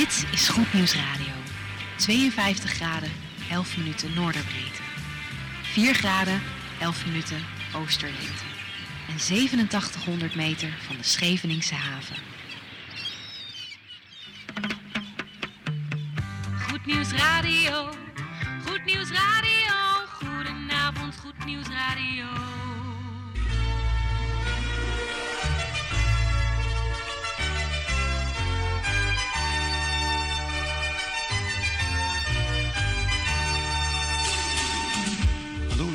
Dit is Goed Nieuws Radio. 52 graden, 11 minuten noorderbreedte. 4 graden, 11 minuten oosterlengte. En 8700 meter van de Scheveningse haven. Goed Nieuws Radio. Goed Nieuws Radio. Goedenavond, Goed Nieuws Radio.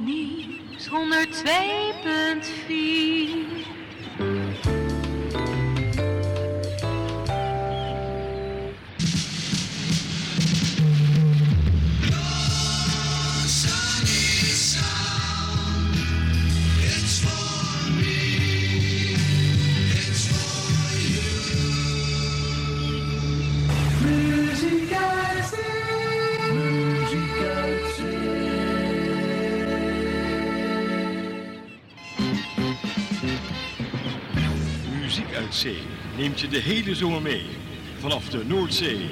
Nieuws 102.4 Muziek uit zee neemt je de hele zomer mee. Vanaf de Noordzee.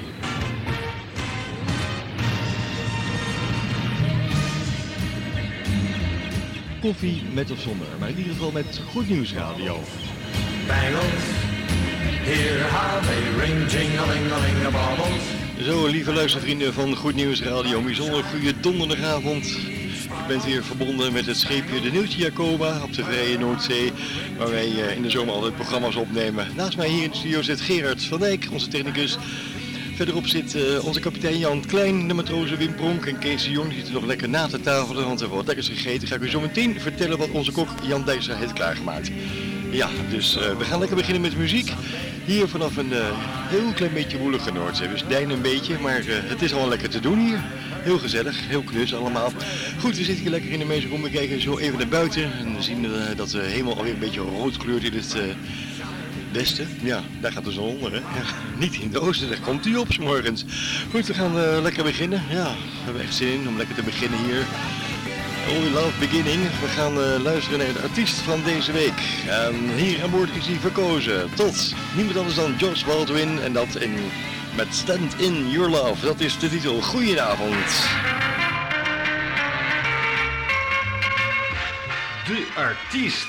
Koffie met of zonder, maar in ieder geval met Goed Nieuws Radio. bangles. Ring, jing-a-ling-a-ling-a-bobbles. Zo, lieve luistervrienden van Goed Nieuws Radio, bijzonder goede donderdagavond. Ik ben hier verbonden met het scheepje de Nieuwtje Jacoba op de Vrije Noordzee, waar wij eh, in de zomer altijd programma's opnemen. Naast mij hier in de studio zit Gerard van Dijk, onze technicus. Verderop zit eh, onze kapitein Jan Klein, de matrozen Wim Pronk en Kees de Jong. Die zitten nog lekker na te tafelen, want we hebben wat lekkers gegeten. Ga ik u zo meteen vertellen wat onze kok Jan Dijkstra heeft klaargemaakt. Ja, dus eh, we gaan lekker beginnen met muziek. Hier vanaf een heel klein beetje woelige Noordzee. Dus deinen een beetje, maar het is al lekker te doen hier. Heel gezellig, heel knus allemaal. Goed, we zitten hier lekker in de meesterroom. We kijken zo even naar buiten en we zien eh, dat de hemel alweer een beetje rood kleurt in het... eh, Westen, ja, daar gaat de zon onder, hè. Ja, niet in het oosten, daar komt hij op 's morgens. Goed, we gaan eh, lekker beginnen. Ja, we hebben echt zin in om lekker te beginnen hier. All Love Beginning. We gaan luisteren naar de artiest van deze week. En hier aan boord is hij verkozen tot niemand anders dan Josh Baldwin. En dat in, met Stand In Your Love. Dat is de titel. Goedenavond. De artiest.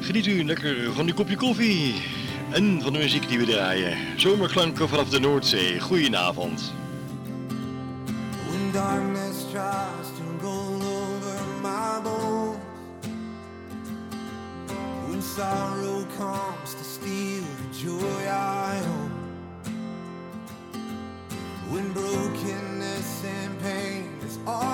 Geniet u lekker van uw kopje koffie en van de muziek die we draaien. Zomerklanken vanaf de Noordzee. Goedenavond. When sorrow comes to steal the joy I own, when brokenness and pain is all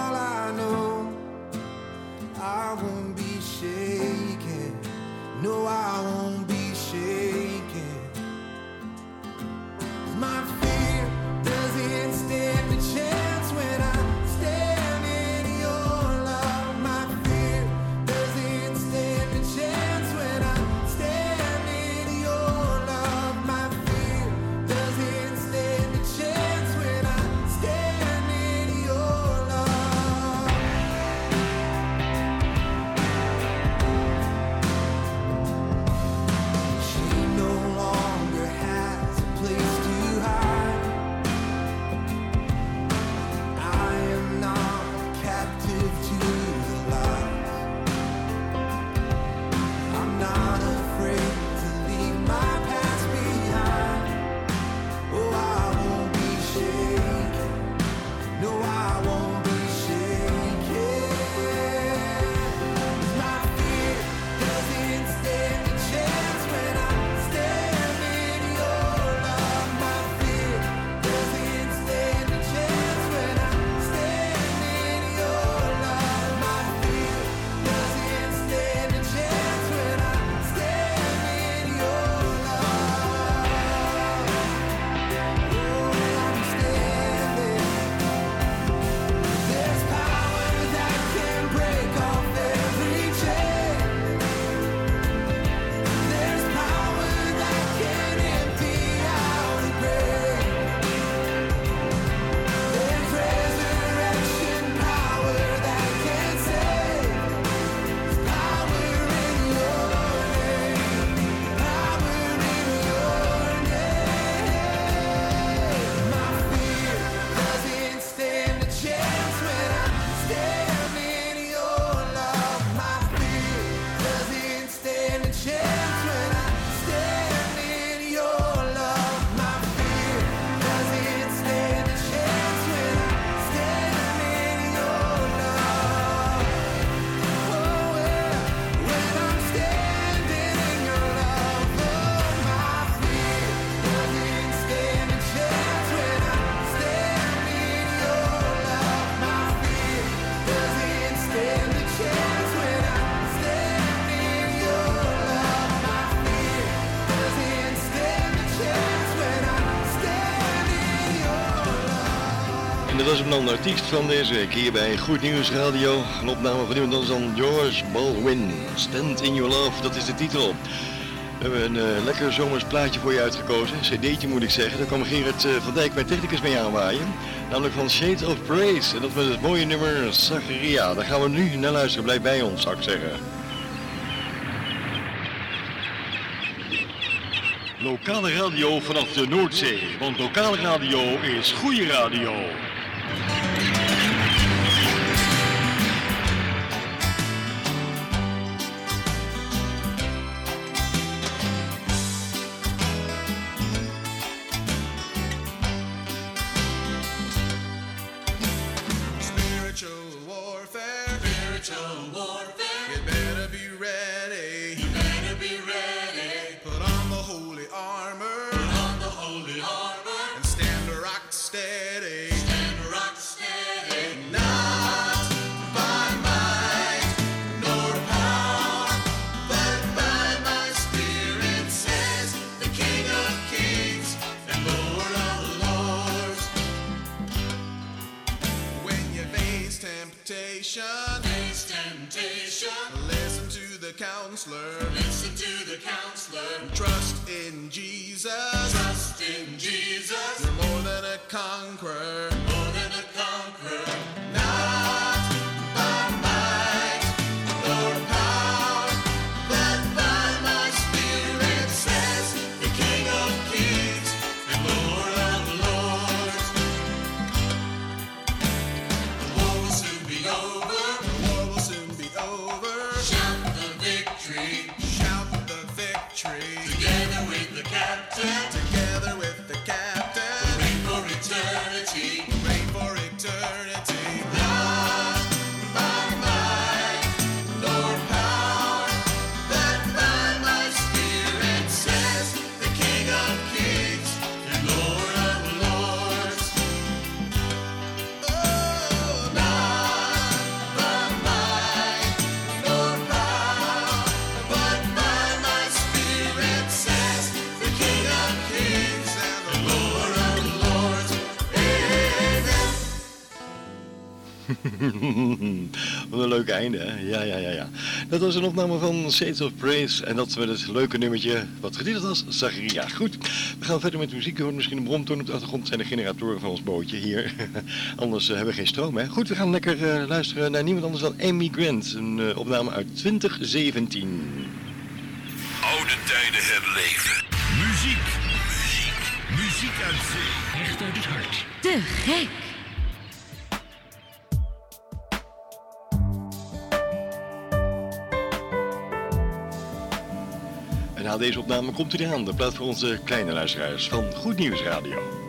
een ander artiest van deze week hier bij Goed Nieuws Radio. Een opname van iemand anders dan George Baldwin. Stand in Your Love, dat is de titel. We hebben een uh, lekker zomers plaatje voor je uitgekozen. cd'tje moet ik zeggen. Daar kwam Gerard uh, van Dijk, mijn technicus, mee aanwaaien. Namelijk van Shades of Praise. En dat was het mooie nummer Zacharia. Daar gaan we nu naar luisteren. Blijf bij ons, zou ik zeggen. Lokale radio vanaf de Noordzee. Want lokale radio is goede radio. Wat een leuk einde, hè? Ja, ja, ja, ja. Dat was een opname van Shades of Praise. En dat met het leuke nummertje wat getiteld was, Zacharia. Goed, we gaan verder met de muziek. Je hoort misschien een bromtoon op de achtergrond. zijn de generatoren van ons bootje hier. anders uh, hebben we geen stroom, hè? Goed, we gaan lekker uh, luisteren naar niemand anders dan Amy Grant. Een uh, opname uit 2017. Oude tijden herleven. Muziek. Muziek. Muziek uit zee. Echt uit het hart. De gek. Na deze opname komt hij eraan, de plaat voor onze kleine luisteraars van Goed Nieuws Radio.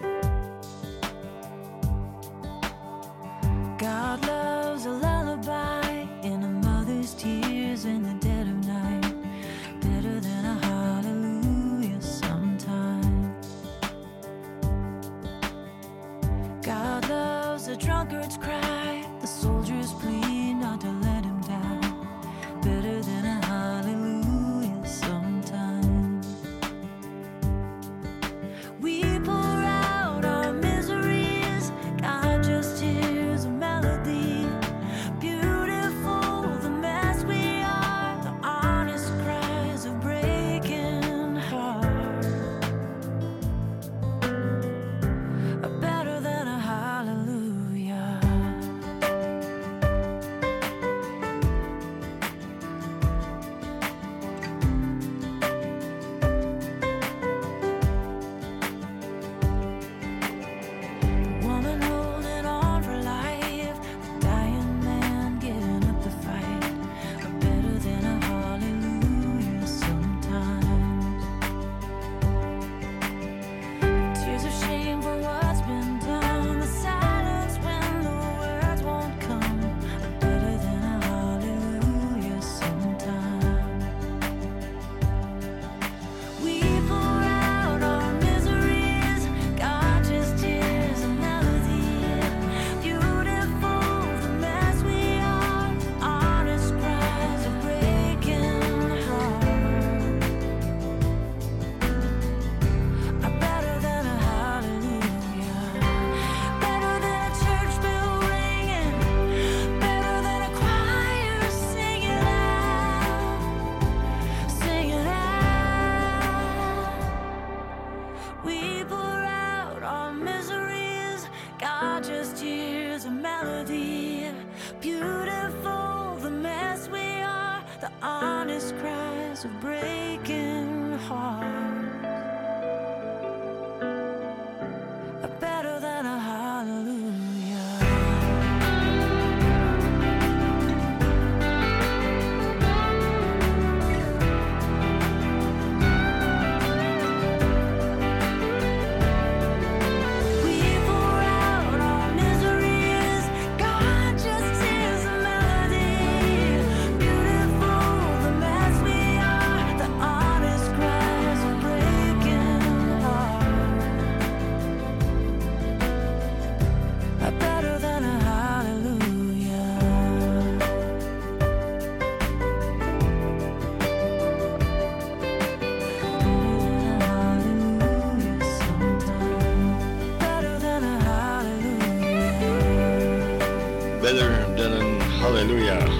Hallelujah.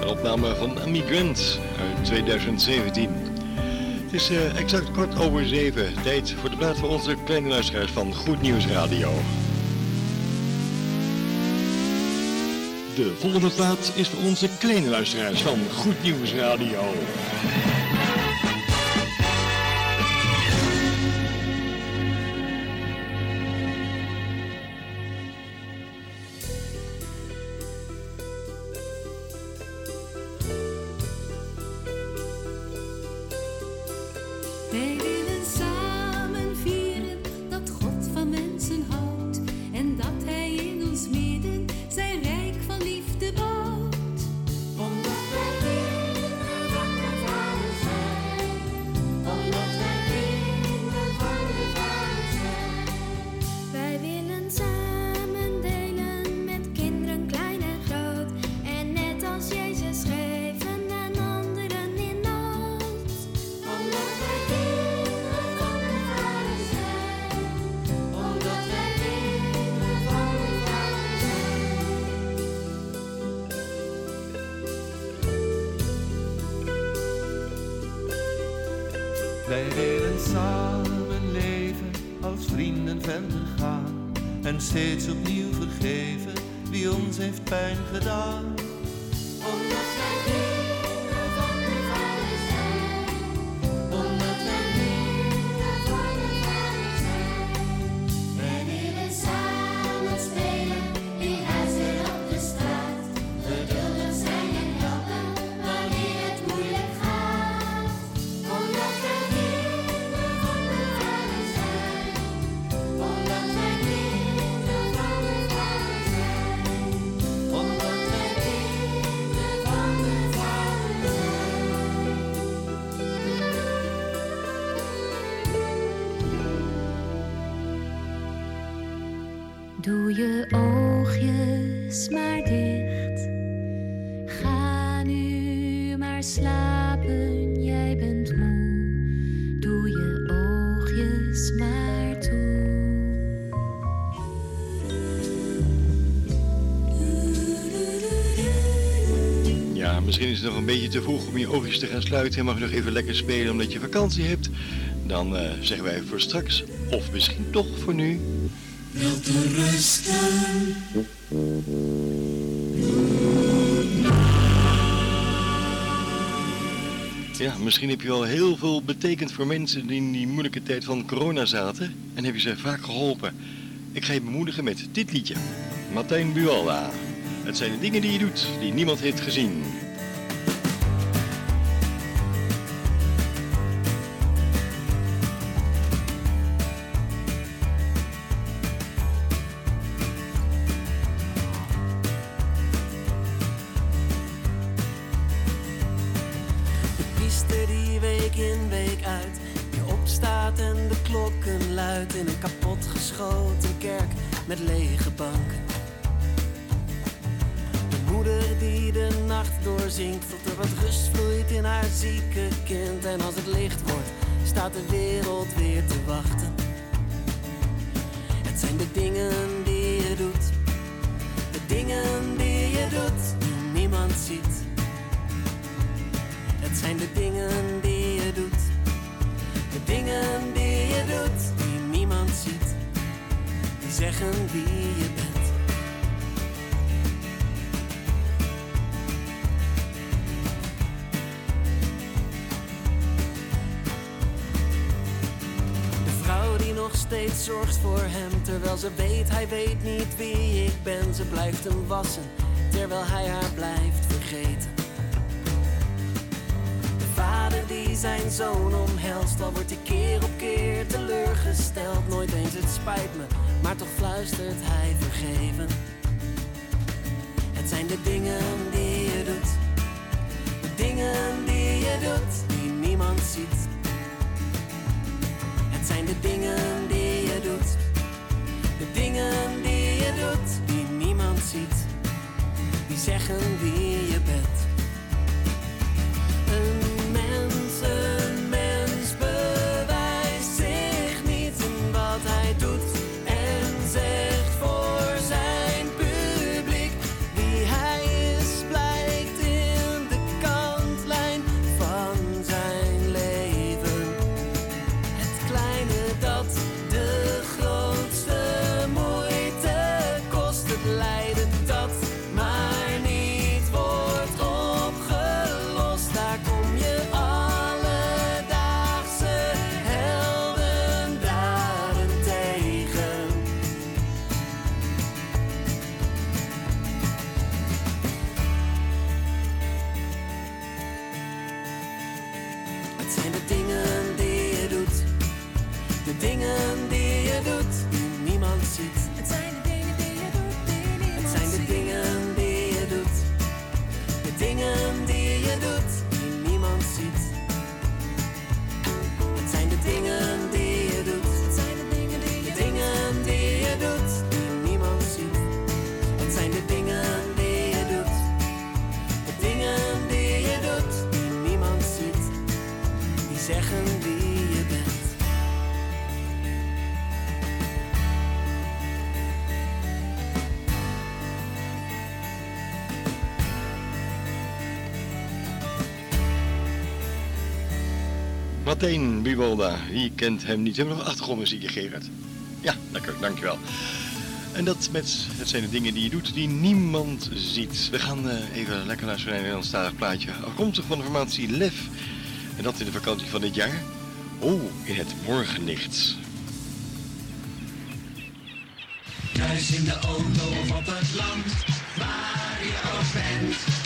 Een opname van Migrant uit 2017. Het is eh, exact kort over zeven. Tijd voor de plaat voor onze kleine luisteraars van Goed Nieuws Radio. De volgende plaat is voor onze kleine luisteraars van Goed Nieuws Radio. Je oogjes maar dicht. Ga nu maar slapen, jij bent moe. Doe je oogjes maar toe. Ja, misschien is het nog een beetje te vroeg om je oogjes te gaan sluiten je nog even lekker spelen omdat je vakantie hebt. Dan eh, zeggen wij voor straks, of misschien toch voor nu. Ja, misschien heb je wel heel veel betekend voor mensen die in die moeilijke tijd van corona zaten en heb je ze vaak geholpen. Ik ga je bemoedigen met dit liedje. Martijn Bualda. Het zijn de dingen die je doet die niemand heeft gezien. En de klokken luidt in een kapotgeschoten kerk met lege banken. De moeder die de nacht doorzingt tot er wat rust vloeit in haar zieke kind. En als het licht wordt, staat de wereld weer te wachten. Het zijn de dingen die je doet, de dingen die je doet, die niemand ziet. Het zijn de dingen die dingen die je doet, die niemand ziet, die zeggen wie je bent. De vrouw die nog steeds zorgt voor hem, terwijl ze weet, hij weet niet wie ik ben. Ze blijft hem wassen, terwijl hij haar blijft vergeten. Die zijn zoon omhelst, al wordt hij keer op keer teleurgesteld. Nooit eens het spijt me, maar toch fluistert hij vergeven. Het zijn de dingen die je doet, de dingen die je doet, die niemand ziet. Het zijn de dingen die je doet, de dingen die je doet, die niemand ziet. Die zeggen wie je bent. Martijn Bibolda, wie kent hem niet? Hebben we nog achtergrondmuziekje, Gerard? Ja, lekker, dankjewel. En dat met, het zijn de dingen die je doet die niemand ziet. We gaan eh, even lekker naar een Nederlandstalig plaatje. Afkomstig van de formatie Lef. En dat in de vakantie van dit jaar. Oh, in het morgenlicht. Thuis in de auto of op het land, waar je ook bent.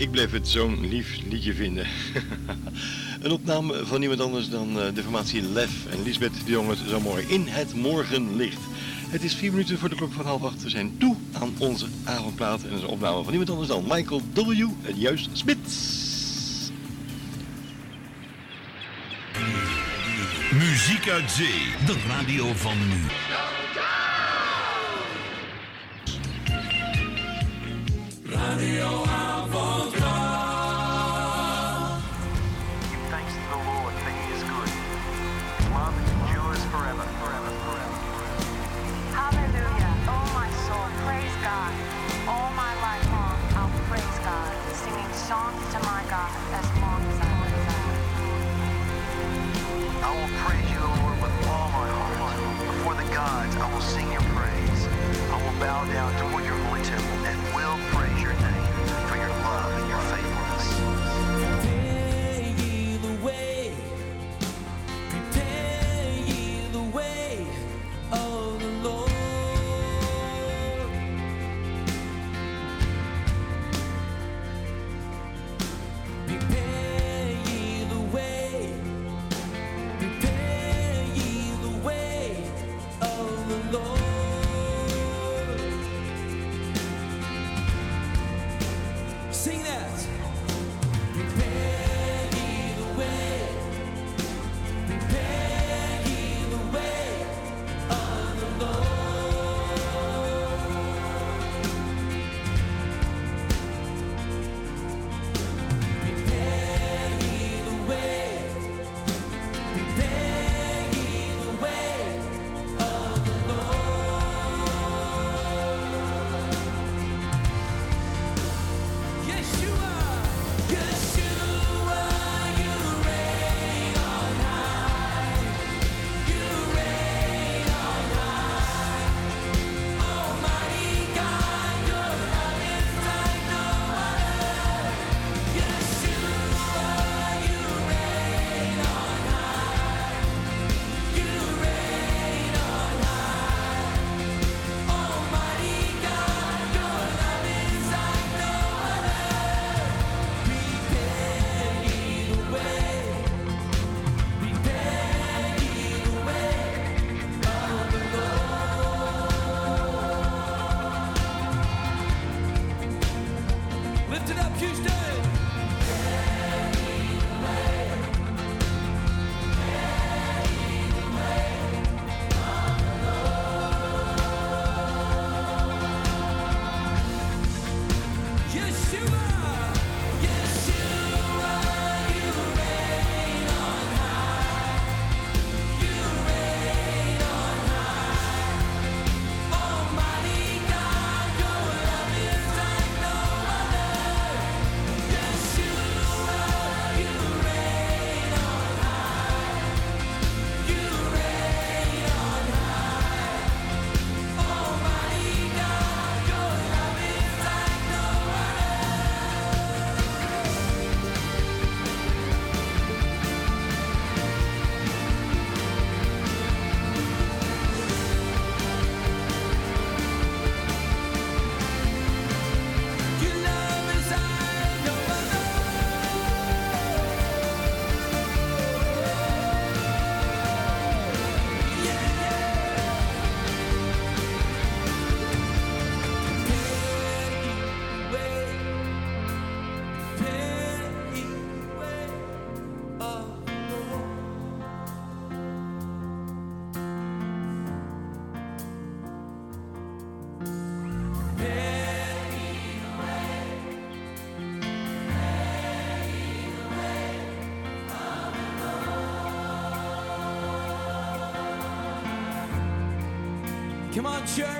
Ik blijf het zo'n lief liedje vinden. een opname van niemand anders dan eh, de formatie Lef en Lisbeth de jongens, zo mooi in het morgenlicht. Het is vier minuten voor de klok van half acht. We zijn toe aan onze avondplaat. En dat is een opname van niemand anders dan Michael W. en Juist Spits. Muziek uit Zee, de radio van nu. bow down to what you church.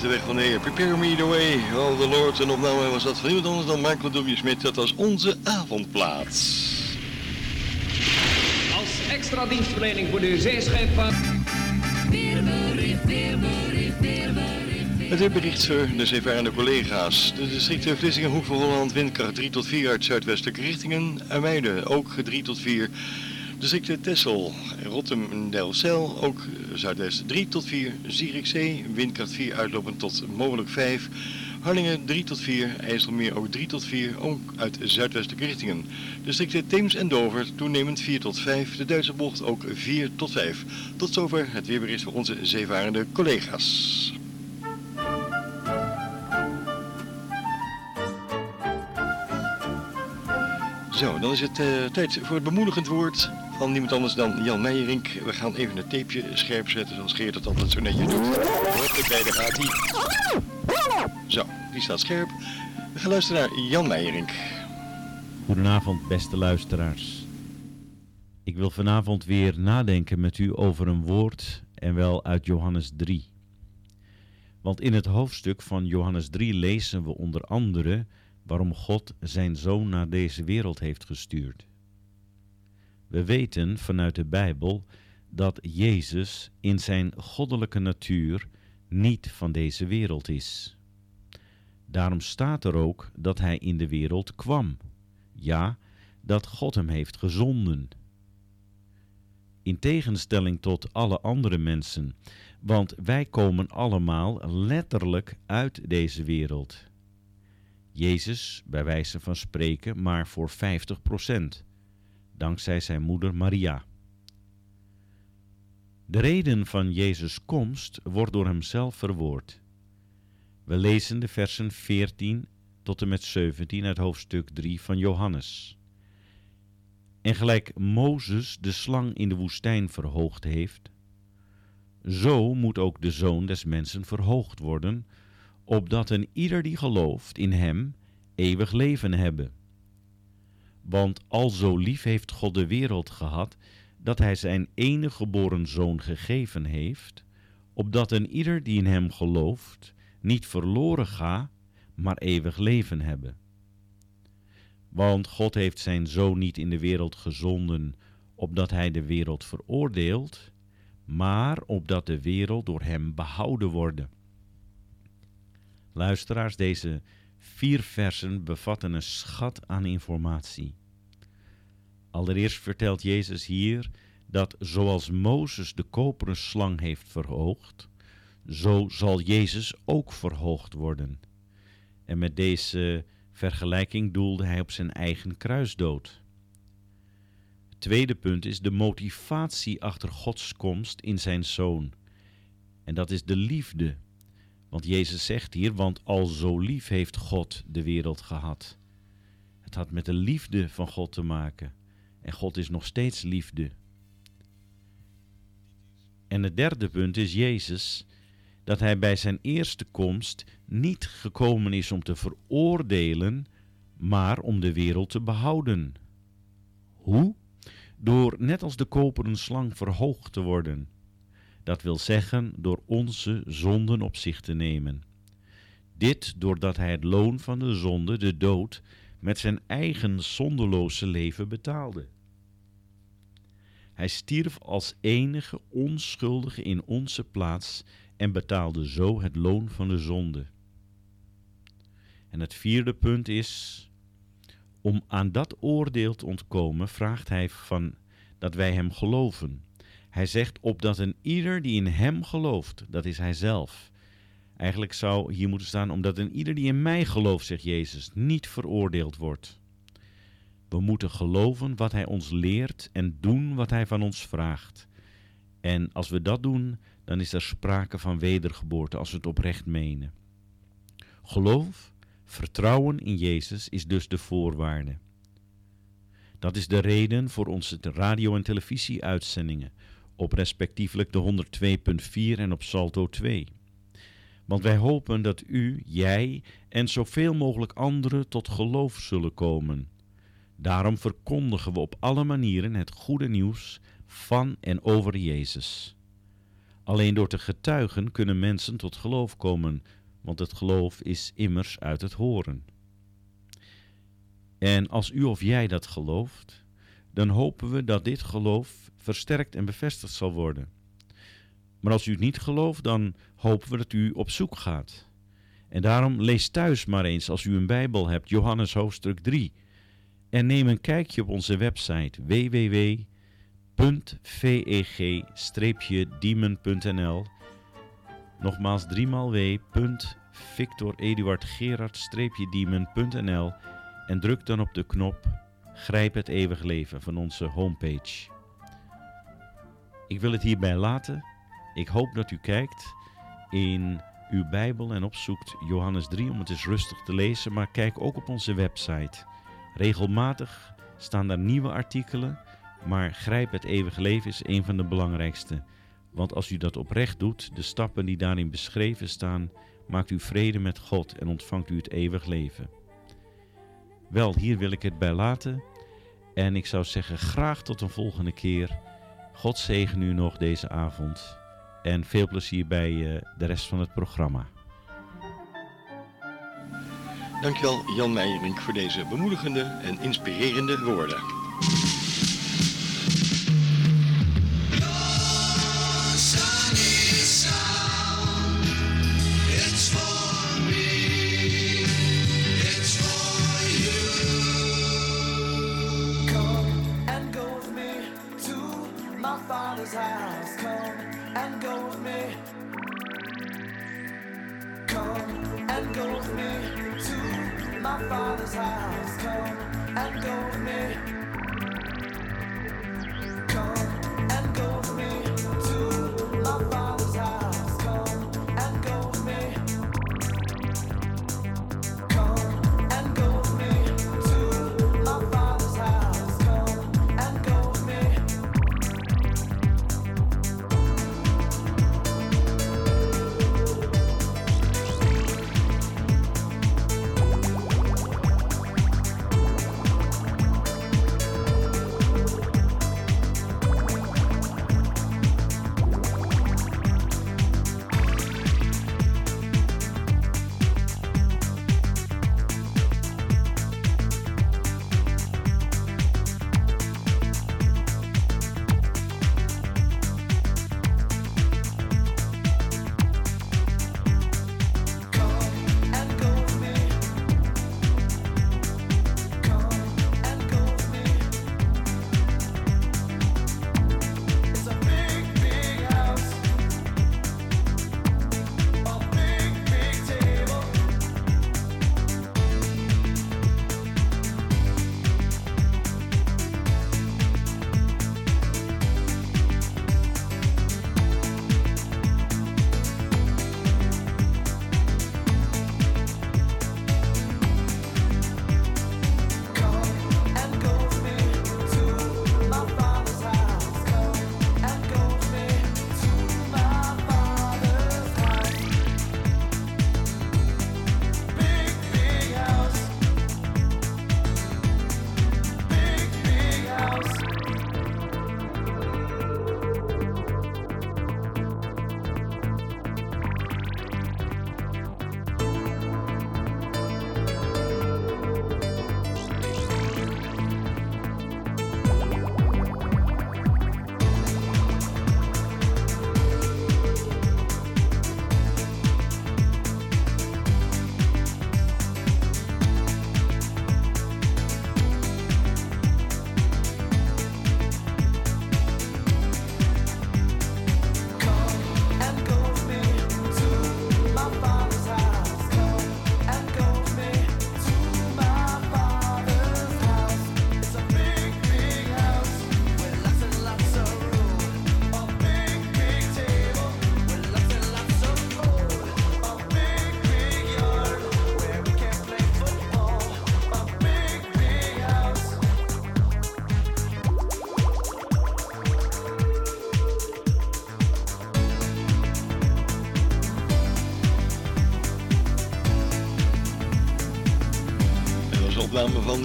De weg van de Heer. Prepare me the way, all the Lord. En opname was dat van iemand anders dan Michael W. Smith. Dat was onze avondplaats. Als extra dienstverlening voor de zeescheepvaart. Weerbericht, weerbericht, weerbericht. Het weerbericht voor de zeevarende collega's. De districten Vlissingen, Hoek van Holland, windkracht 3 tot 4 uit zuidwestelijke richtingen. Muiden ook 3 tot 4. Districten Tessel, Rotterdam Delfzijl ook zuidwest 3 tot 4. Zierikzee, windkracht 4 uitlopend tot mogelijk 5. Harlingen 3 tot 4, IJsselmeer ook 3 tot 4, ook uit zuidwestelijke richtingen. Districten Theems en Dover toenemend 4 tot 5, de Duitse bocht ook 4 tot 5. Tot zover het weerbericht voor onze zeevarende collega's. Zo, dan is het eh, tijd voor het bemoedigend woord van niemand anders dan Jan Meijerink. We gaan even het tapeje scherp zetten, zoals Geert het altijd zo netjes doet. Hoppakee, daar gaat hij. Zo, die staat scherp. We gaan luisteren naar Jan Meijerink. Goedenavond, beste luisteraars. Ik wil vanavond weer nadenken met u over een woord en wel uit Johannes 3. Want in het hoofdstuk van Johannes 3 lezen we onder andere waarom God zijn zoon naar deze wereld heeft gestuurd. We weten vanuit de Bijbel dat Jezus in zijn goddelijke natuur niet van deze wereld is. Daarom staat er ook dat hij in de wereld kwam. Ja, dat God hem heeft gezonden. In tegenstelling tot alle andere mensen, want wij komen allemaal letterlijk uit deze wereld. Jezus, bij wijze van spreken, maar voor 50%, dankzij zijn moeder Maria. De reden van Jezus' komst wordt door hemzelf verwoord. We lezen de versen 14 tot en met 17 uit hoofdstuk 3 van Johannes. En gelijk Mozes de slang in de woestijn verhoogd heeft, zo moet ook de zoon des mensen verhoogd worden, opdat een ieder die gelooft in hem eeuwig leven hebben. Want al zo lief heeft God de wereld gehad, dat hij zijn enige geboren zoon gegeven heeft, opdat een ieder die in hem gelooft niet verloren ga, maar eeuwig leven hebben. Want God heeft zijn zoon niet in de wereld gezonden, opdat hij de wereld veroordeelt, maar opdat de wereld door hem behouden worden. Luisteraars, deze vier versen bevatten een schat aan informatie. Allereerst vertelt Jezus hier dat zoals Mozes de koperen slang heeft verhoogd, zo zal Jezus ook verhoogd worden. En met deze vergelijking doelde hij op zijn eigen kruisdood. Het tweede punt is de motivatie achter Gods komst in zijn zoon. En dat is de liefde. Want Jezus zegt hier, want al zo lief heeft God de wereld gehad. Het had met de liefde van God te maken. En God is nog steeds liefde. En het derde punt is Jezus, dat hij bij zijn eerste komst niet gekomen is om te veroordelen, maar om de wereld te behouden. Hoe? Door net als de koperen slang verhoogd te worden. Dat wil zeggen door onze zonden op zich te nemen. Dit doordat hij het loon van de zonde, de dood, met zijn eigen zondeloze leven betaalde. Hij stierf als enige onschuldige in onze plaats en betaalde zo het loon van de zonde. En het vierde punt is, om aan dat oordeel te ontkomen, vraagt hij van dat wij hem geloven. Hij zegt opdat een ieder die in hem gelooft, dat is hij zelf. Eigenlijk zou hier moeten staan, omdat een ieder die in mij gelooft, zegt Jezus, niet veroordeeld wordt. We moeten geloven wat hij ons leert en doen wat hij van ons vraagt. En als we dat doen, dan is er sprake van wedergeboorte als we het oprecht menen. Geloof, vertrouwen in Jezus is dus de voorwaarde. Dat is de reden voor onze radio- en televisieuitzendingen op respectievelijk de 102.4 en op Salto 2. Want wij hopen dat u, jij en zoveel mogelijk anderen tot geloof zullen komen. Daarom verkondigen we op alle manieren het goede nieuws van en over Jezus. Alleen door te getuigen kunnen mensen tot geloof komen, want het geloof is immers uit het horen. En als u of jij dat gelooft, dan hopen we dat dit geloof versterkt en bevestigd zal worden. Maar als u het niet gelooft, dan hopen we dat u op zoek gaat. En daarom lees thuis maar eens als u een Bijbel hebt, Johannes hoofdstuk 3. En neem een kijkje op onze website www.veg-diemen.nl Nogmaals driemaal w.victoreduardgerard-diemen.nl en druk dan op de knop Grijp het eeuwig leven van onze homepage. Ik wil het hierbij laten. Ik hoop dat u kijkt in uw Bijbel en opzoekt Johannes 3 om het eens rustig te lezen, maar kijk ook op onze website. Regelmatig staan daar nieuwe artikelen, maar Grijp het eeuwige leven is een van de belangrijkste. Want als u dat oprecht doet, de stappen die daarin beschreven staan, maakt u vrede met God en ontvangt u het eeuwig leven. Wel, hier wil ik het bij laten. En ik zou zeggen, graag tot een volgende keer. God zegen u nog deze avond. En veel plezier bij eh, de rest van het programma. Dankjewel Jan Meijerink voor deze bemoedigende en inspirerende woorden. House. Come and go with me. Come and go with me to my father's house. Come and go with me.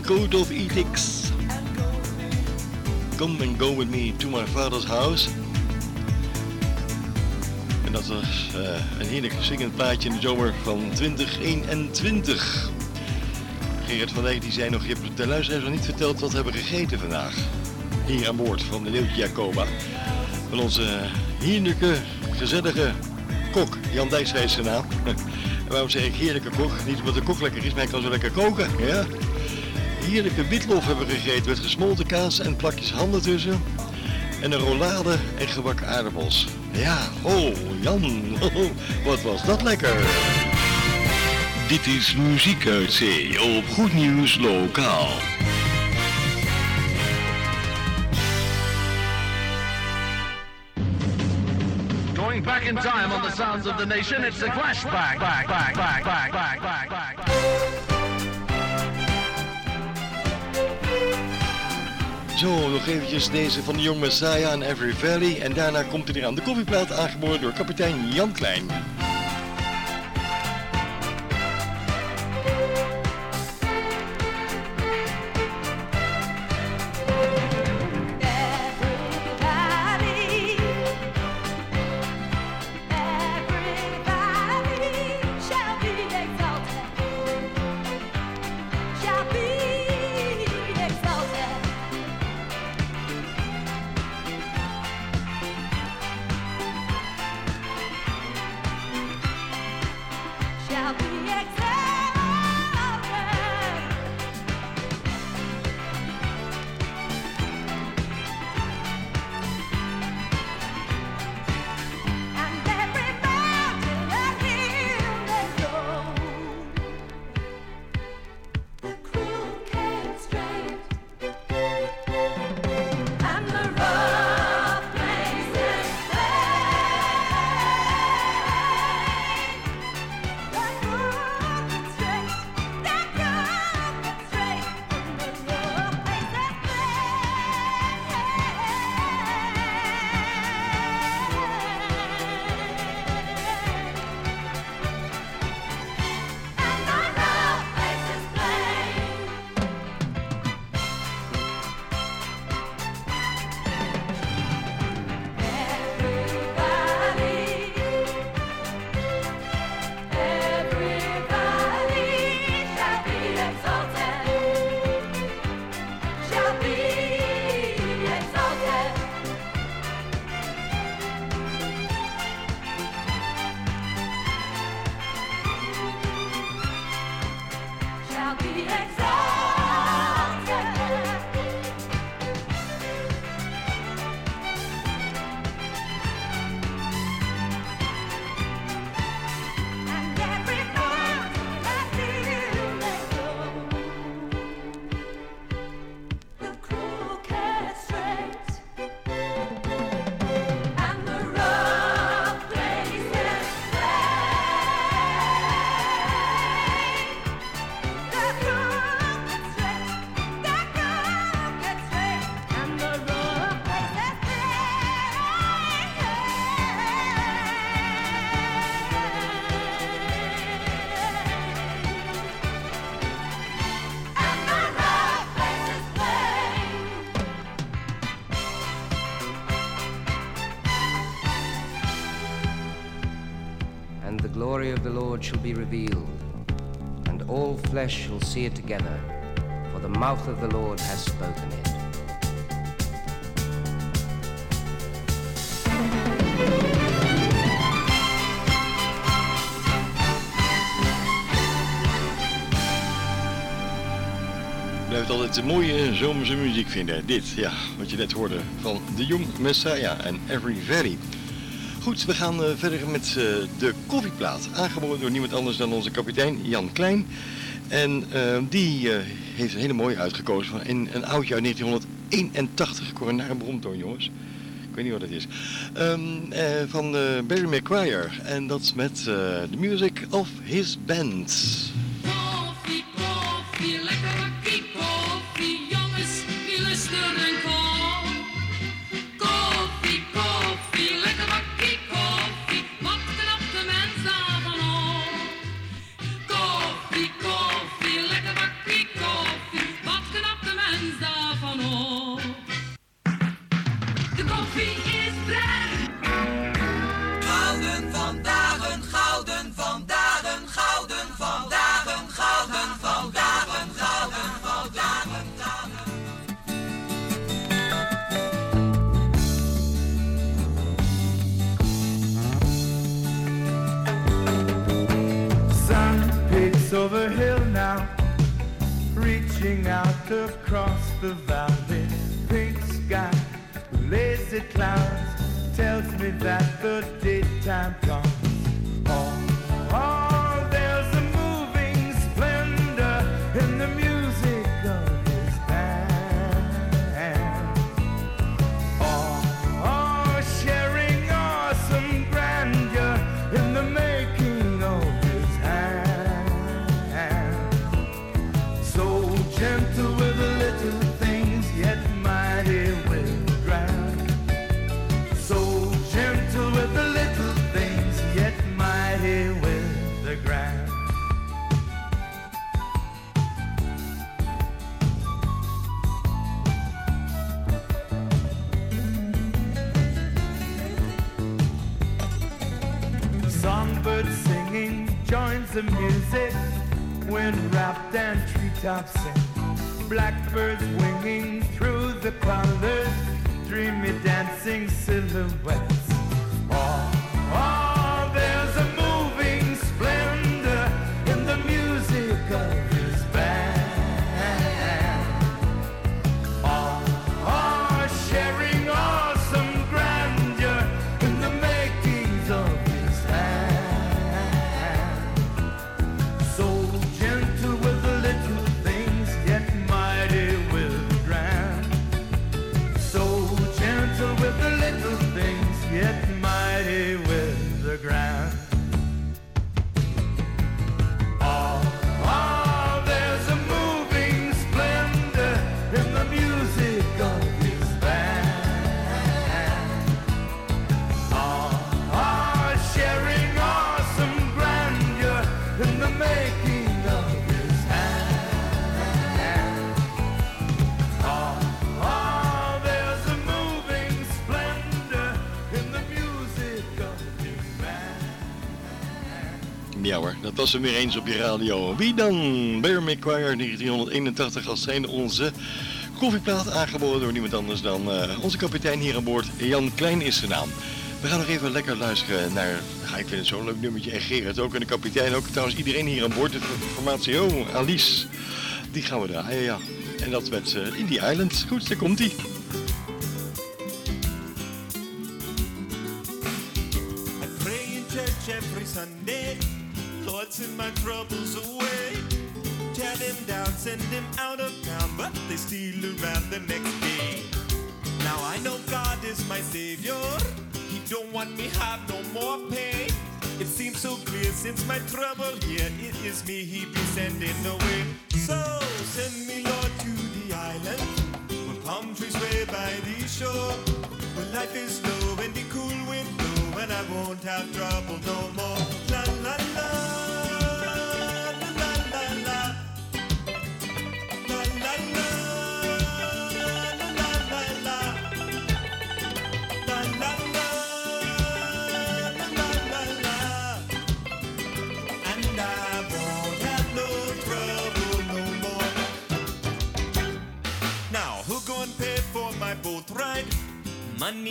Code of Ethics. Come and go with me to my father's house. dat was eh, een heerlijk zingend plaatje in de zomer van 2021. Gerrit van Dijk die zei nog, je hebt de luisteraars nog niet verteld wat we hebben gegeten vandaag. Hier aan boord van de Leeuwtje Jacoba. Van onze heerlijke, gezellige kok, Jan Dijkstra is zijn naam. En waarom zeg ik heerlijke kok? Niet omdat de kok lekker is, maar hij kan zo lekker koken. Ja? Heerlijke witlof hebben gegeten met gesmolten kaas en plakjes handen tussen. En een rollade en gebakken aardappels. Ja, oh Jan, wat was dat lekker. Dit is Muziek uit Zee op Goed Nieuws Lokaal. Going back in time on the sounds of the nation, it's the Clash back, back, back, back, back, back, back, back. Zo, nog eventjes deze van de Young Messiah en Every Valley. En daarna komt hij eraan. De koffieplaat aangeboden door kapitein Jan Klein. Glory of the Lord shall be revealed, and all flesh shall see it together, for the mouth of the Lord has spoken it. Blijft altijd mooie zomerse muziek vinden. Dit, ja, wat je net hoorde van The Young Messiah en Every Valley. Goed, we gaan eh, verder met eh, de koffieplaat. Aangeboden door niemand anders dan onze kapitein Jan Klein. En eh, die heeft een hele mooie uitgekozen van een uit 1981. Ik hoor een nare bromtoon, jongens. Ik weet niet wat het is. Ehm, eh, van Barry McGuire. En dat met eh, The Music of His Band. That the Songbird singing joins the music when wrapped and treetops sing. Blackbirds winging through the colors, dreamy dancing silhouettes. Dat was er weer eens op je radio. Wie dan? Bear McQuire 1981 als zijn onze koffieplaat aangeboden door niemand anders dan eh, onze kapitein hier aan boord. Jan Klein is zijn naam. We gaan nog even lekker luisteren naar, ja, ik vind het zo'n leuk nummertje. En Gerard ook en de kapitein ook. Trouwens iedereen hier aan boord. De formatie, oh, Alice. Die gaan we draaien, ja. En dat met uh, Indie Island. Goed, daar komt ie. I pray in church every Sunday. Send my troubles away. Tear them down, send them out of town, but they still around the next day. Now I know God is my savior. He don't want me have no more pain. It seems so clear since my trouble here. It is me he be sending away. So send me, Lord, to the island where palm trees wave by the shore. Where life is slow and the cool wind blow, and I won't have trouble no more. La.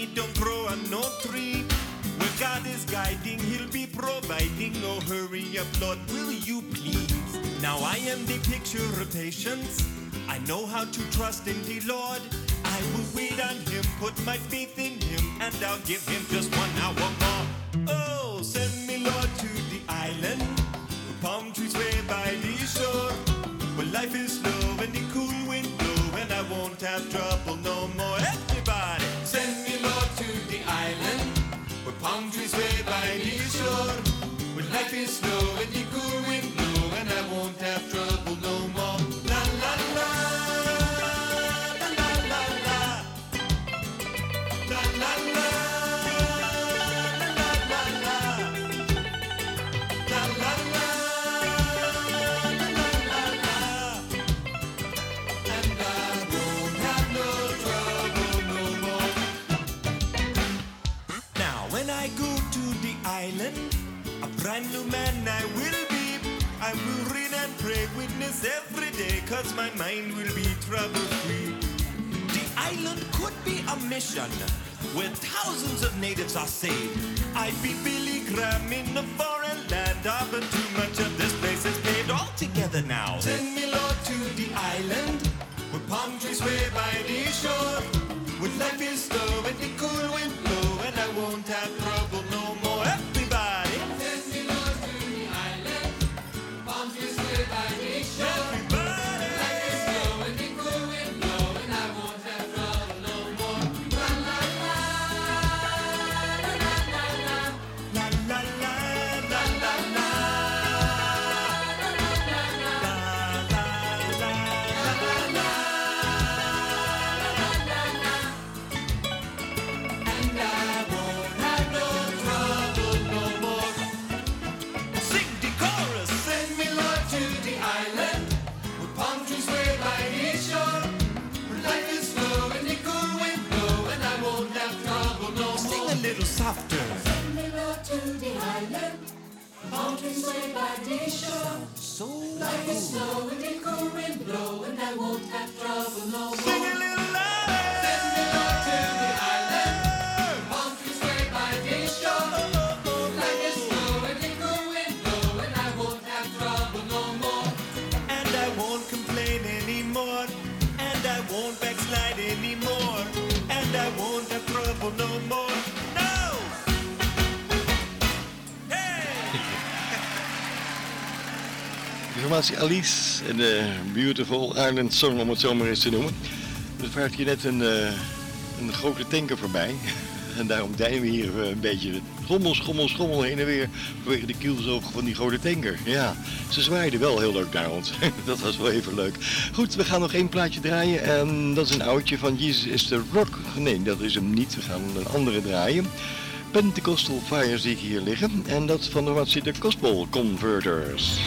Don't grow on no tree. Where God is guiding, He'll be providing. No hurry up, Lord, will you please? Now I am the picture of patience. I know how to trust in the Lord. I will wait on Him, put my faith in Him, and I'll give Him just one hour more. Oh, send me, Lord, to the island where palm trees wave by the shore. Where life is slow and the cool wind blow, and I won't have trouble my mind will be trouble free. The island could be a mission where thousands of natives are saved. I'd be Billy Graham in a foreign land, but too much of formatie Alice en de Beautiful Island Song, om het zo maar eens te noemen. Er vaart hier net een, eh, een grote tanker voorbij. En daarom dijnen we hier eh, een beetje schommel, schommel, schommel heen en weer vanwege de kielzoog van die grote tanker. Ja, ze zwaaiden wel heel leuk naar ons. dat was wel even leuk. Goed, we gaan nog één plaatje draaien en dat is een oudje van Jesus is the Rock. Nee, dat is hem niet. We gaan een andere draaien. Pentecostal Fire zie ik hier liggen en dat van de wat zit de Gospel Converters.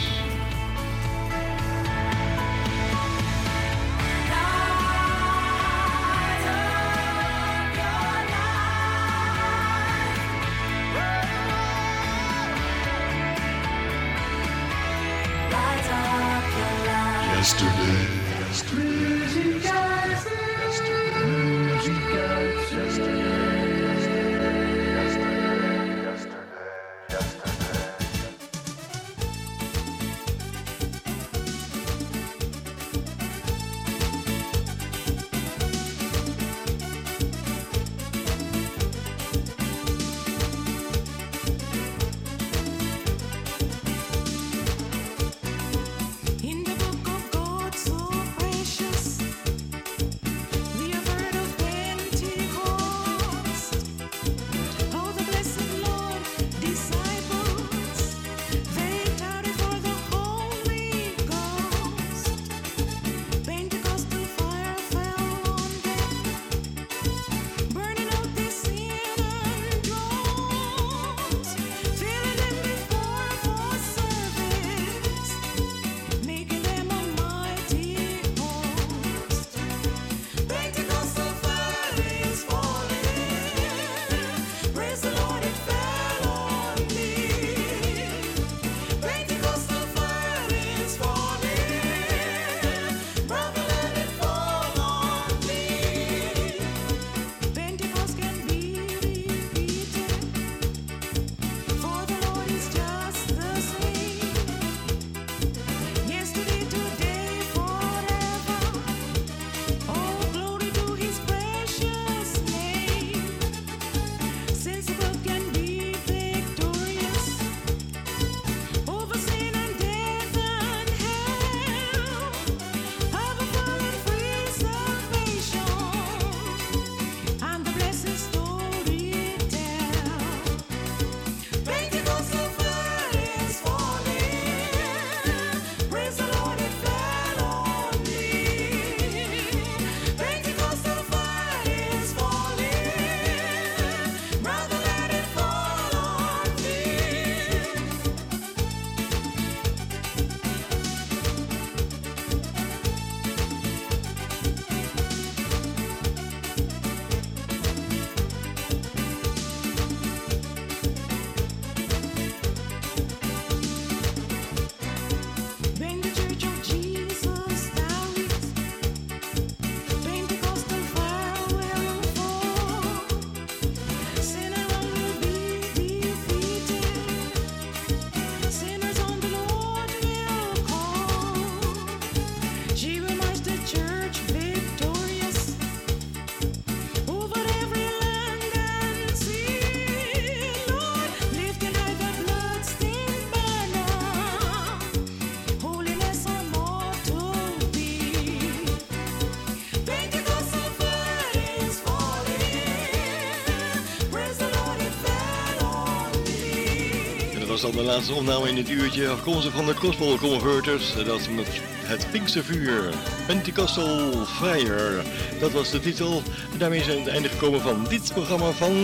Was dan de laatste opname in het uurtje afkomstig van de Gospel Converters. Dat met het Pinkstervuur. Pentecostal Fire. Dat was de titel. Daarmee zijn we aan het einde gekomen van dit programma van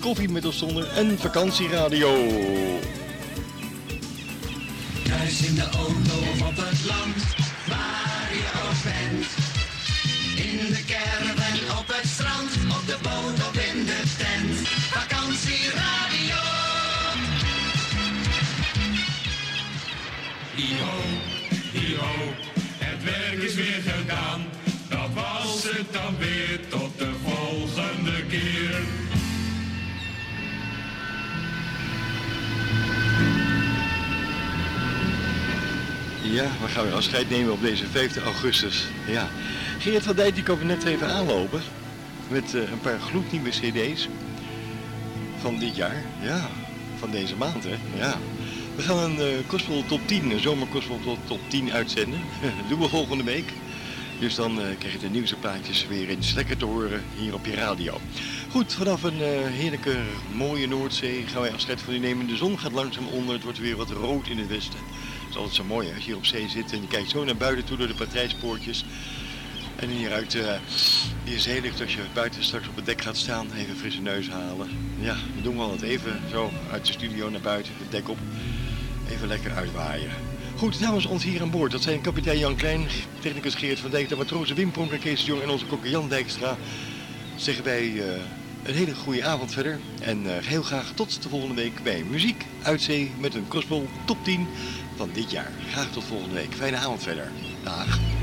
Koffie met zonder en Vakantieradio. Thuis in de weer, tot de volgende keer. Ja, we gaan weer afscheid nemen op deze 5 augustus. Ja. Geert van Dijk die kwam net even aanlopen. Met eh, een paar gloednieuwe cd's. Van dit jaar. Ja, van deze maand hè. Ja. We gaan een uh, Gospel Top 10, een tot Top 10 uitzenden. Dat doen we volgende week. Dus dan eh, krijg je de nieuwste plaatjes weer eens lekker te horen hier op je radio. Goed, vanaf een eh, heerlijke mooie Noordzee gaan wij afscheid van u nemen. De zon gaat langzaam onder, het wordt weer wat rood in het westen. Het is altijd zo mooi als je hier op zee zit en je kijkt zo naar buiten toe door de patrijspoortjes. En hieruit uh, die zeelucht als je buiten straks op het dek gaat staan, even frisse neus halen. Ja, we doen wel het even zo uit de studio naar buiten, het dek op. Even lekker uitwaaien. Goed, namens ons hier aan boord, dat zijn kapitein Jan Klein, technicus Geert van Dijk, de matrozen Wim Kees Jong en onze kokker Jan Dijkstra. Zeggen wij eh, een hele goede avond verder. En eh, heel graag tot de volgende week bij Muziek uit Zee met een gospel top 10 van dit jaar. Graag tot volgende week. Fijne avond verder. Dag.